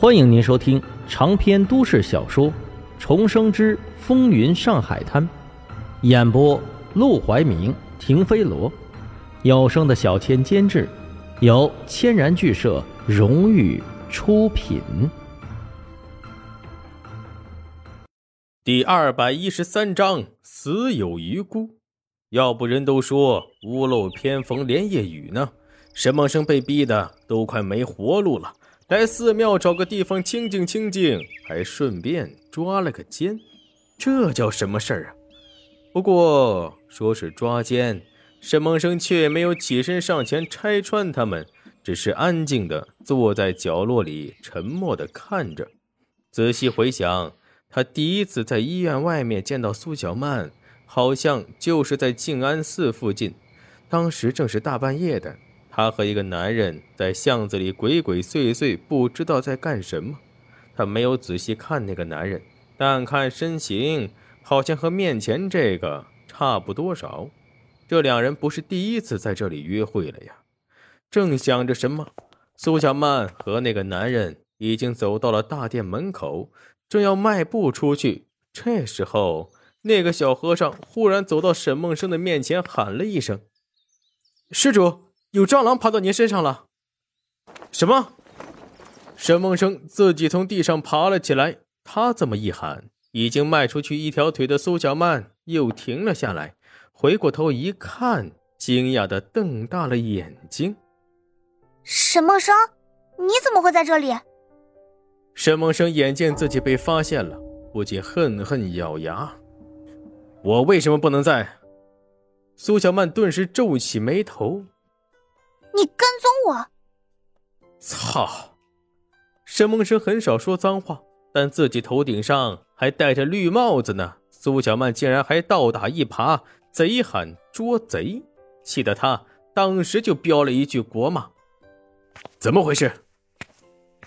欢迎您收听长篇都市小说《重生之风云上海滩》，演播：陆怀明、停飞罗，有声的小千监制，由千然剧社荣誉出品。第二百一十三章：死有余辜。要不人都说屋漏偏逢连夜雨呢，沈梦生被逼的都快没活路了。来寺庙找个地方清静清静，还顺便抓了个奸，这叫什么事儿啊？不过说是抓奸，沈梦生却没有起身上前拆穿他们，只是安静的坐在角落里，沉默的看着。仔细回想，他第一次在医院外面见到苏小曼，好像就是在静安寺附近，当时正是大半夜的。他和一个男人在巷子里鬼鬼祟祟，不知道在干什么。他没有仔细看那个男人，但看身形，好像和面前这个差不多少。这两人不是第一次在这里约会了呀。正想着什么，苏小曼和那个男人已经走到了大殿门口，正要迈步出去。这时候，那个小和尚忽然走到沈梦生的面前，喊了一声：“施主。”有蟑螂爬到您身上了，什么？沈梦生自己从地上爬了起来。他这么一喊，已经迈出去一条腿的苏小曼又停了下来，回过头一看，惊讶的瞪大了眼睛。沈梦生，你怎么会在这里？沈梦生眼见自己被发现了，不禁恨恨咬牙。我为什么不能在？苏小曼顿时皱起眉头。你跟踪我！操！沈梦生很少说脏话，但自己头顶上还戴着绿帽子呢。苏小曼竟然还倒打一耙，贼喊捉贼，气得他当时就飙了一句国骂。怎么回事？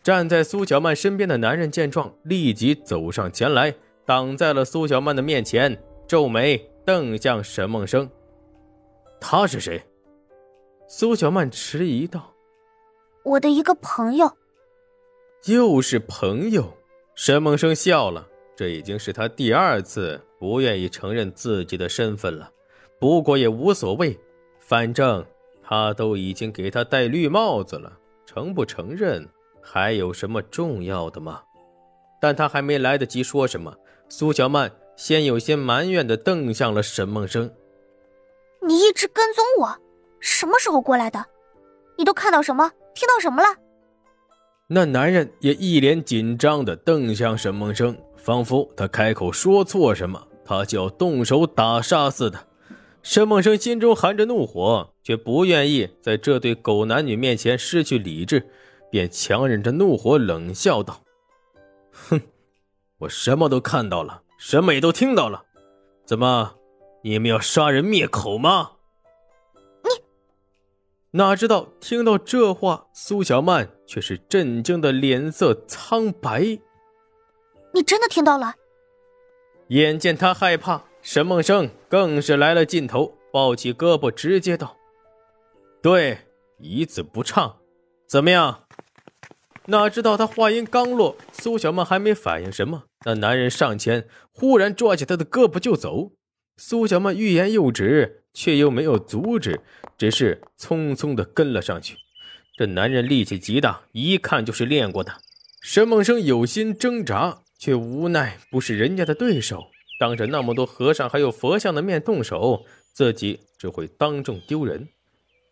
站在苏小曼身边的男人见状，立即走上前来，挡在了苏小曼的面前，皱眉瞪向沈梦生。他是谁？苏小曼迟疑道：“我的一个朋友，又是朋友。”沈梦生笑了，这已经是他第二次不愿意承认自己的身份了。不过也无所谓，反正他都已经给他戴绿帽子了，承不承认还有什么重要的吗？但他还没来得及说什么，苏小曼先有些埋怨的瞪向了沈梦生：“你一直跟踪我。”什么时候过来的？你都看到什么？听到什么了？那男人也一脸紧张的瞪向沈梦生，仿佛他开口说错什么，他就要动手打杀似的。沈梦生心中含着怒火，却不愿意在这对狗男女面前失去理智，便强忍着怒火冷笑道：“哼，我什么都看到了，什么也都听到了，怎么，你们要杀人灭口吗？”哪知道听到这话，苏小曼却是震惊的脸色苍白。你真的听到了？眼见他害怕，沈梦生更是来了劲头，抱起胳膊直接道：“对，一字不差。怎么样？”哪知道他话音刚落，苏小曼还没反应什么，那男人上前忽然抓起他的胳膊就走。苏小曼欲言又止。却又没有阻止，只是匆匆的跟了上去。这男人力气极大，一看就是练过的。沈梦生有心挣扎，却无奈不是人家的对手。当着那么多和尚还有佛像的面动手，自己只会当众丢人。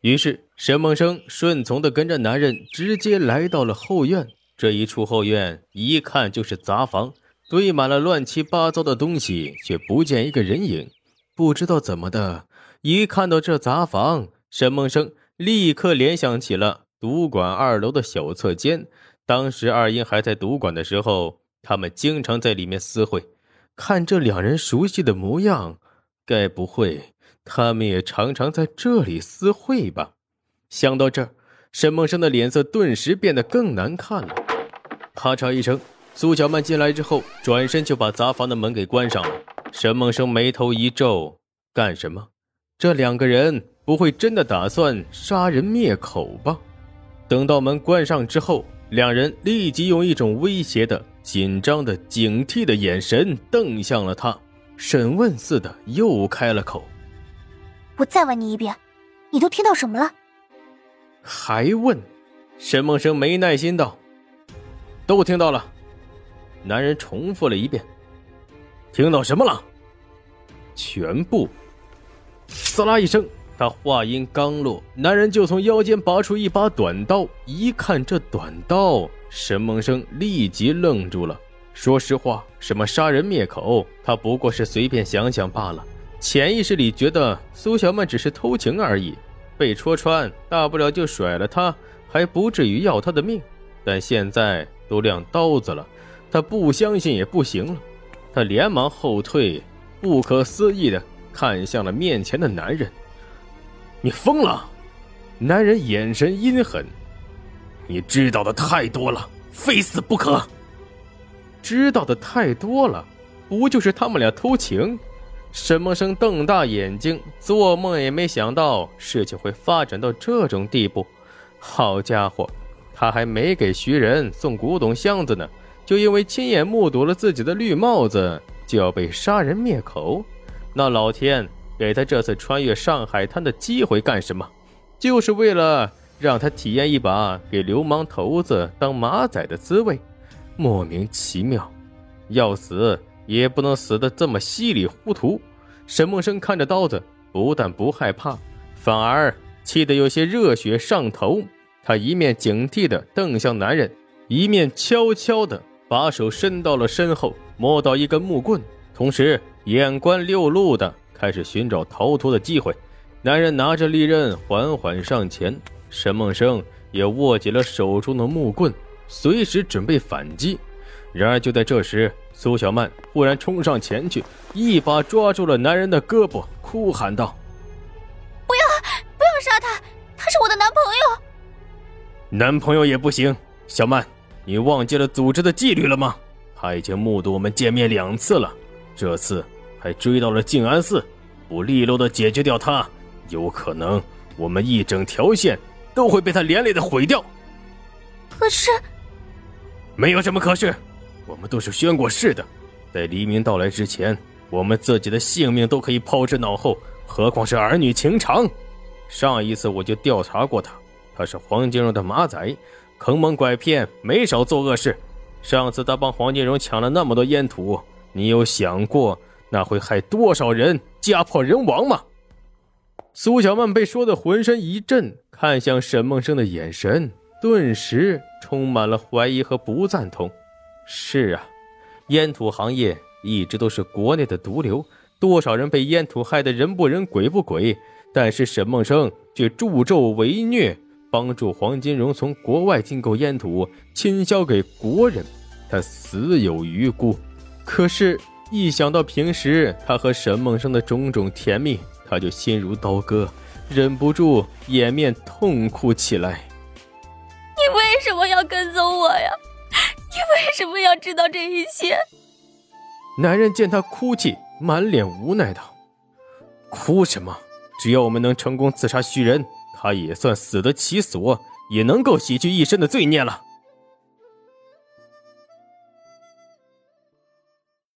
于是沈梦生顺从的跟着男人，直接来到了后院。这一处后院一看就是杂房，堆满了乱七八糟的东西，却不见一个人影。不知道怎么的。一看到这杂房，沈梦生立刻联想起了赌馆二楼的小侧间。当时二英还在赌馆的时候，他们经常在里面私会。看这两人熟悉的模样，该不会他们也常常在这里私会吧？想到这儿，沈梦生的脸色顿时变得更难看了。咔嚓一声，苏小曼进来之后，转身就把杂房的门给关上了。沈梦生眉头一皱，干什么？这两个人不会真的打算杀人灭口吧？等到门关上之后，两人立即用一种威胁的、紧张的、警惕的眼神瞪向了他，审问似的又开了口：“我再问你一遍，你都听到什么了？”还问？沈梦生没耐心道：“都听到了。”男人重复了一遍：“听到什么了？”全部。呲啦一声，他话音刚落，男人就从腰间拔出一把短刀。一看这短刀，沈梦生立即愣住了。说实话，什么杀人灭口，他不过是随便想想罢了。潜意识里觉得苏小曼只是偷情而已，被戳穿，大不了就甩了他，还不至于要他的命。但现在都亮刀子了，他不相信也不行了。他连忙后退，不可思议的。看向了面前的男人，你疯了！男人眼神阴狠，你知道的太多了，非死不可。知道的太多了，不就是他们俩偷情？沈梦生瞪大眼睛，做梦也没想到事情会发展到这种地步。好家伙，他还没给徐仁送古董箱子呢，就因为亲眼目睹了自己的绿帽子，就要被杀人灭口。那老天给他这次穿越上海滩的机会干什么？就是为了让他体验一把给流氓头子当马仔的滋味。莫名其妙，要死也不能死的这么稀里糊涂。沈梦生看着刀子，不但不害怕，反而气得有些热血上头。他一面警惕地瞪向男人，一面悄悄地把手伸到了身后，摸到一根木棍，同时。眼观六路的开始寻找逃脱的机会，男人拿着利刃缓缓上前，沈梦生也握紧了手中的木棍，随时准备反击。然而就在这时，苏小曼忽然冲上前去，一把抓住了男人的胳膊，哭喊道：“不要，不要杀他！他是我的男朋友。男朋友也不行，小曼，你忘记了组织的纪律了吗？他已经目睹我们见面两次了。”这次还追到了静安寺，不利落的解决掉他，有可能我们一整条线都会被他连累的毁掉。可是，没有什么可是，我们都是宣过誓的，在黎明到来之前，我们自己的性命都可以抛之脑后，何况是儿女情长？上一次我就调查过他，他是黄金荣的马仔，坑蒙拐骗，没少做恶事。上次他帮黄金荣抢了那么多烟土。你有想过那会害多少人，家破人亡吗？苏小曼被说的浑身一震，看向沈梦生的眼神顿时充满了怀疑和不赞同。是啊，烟土行业一直都是国内的毒瘤，多少人被烟土害得人不人鬼不鬼，但是沈梦生却助纣为虐，帮助黄金荣从国外进口烟土，倾销给国人，他死有余辜。可是，一想到平时他和沈梦生的种种甜蜜，他就心如刀割，忍不住掩面痛哭起来。你为什么要跟踪我呀？你为什么要知道这一切？男人见她哭泣，满脸无奈道：“哭什么？只要我们能成功刺杀徐人，他也算死得其所，也能够洗去一身的罪孽了。”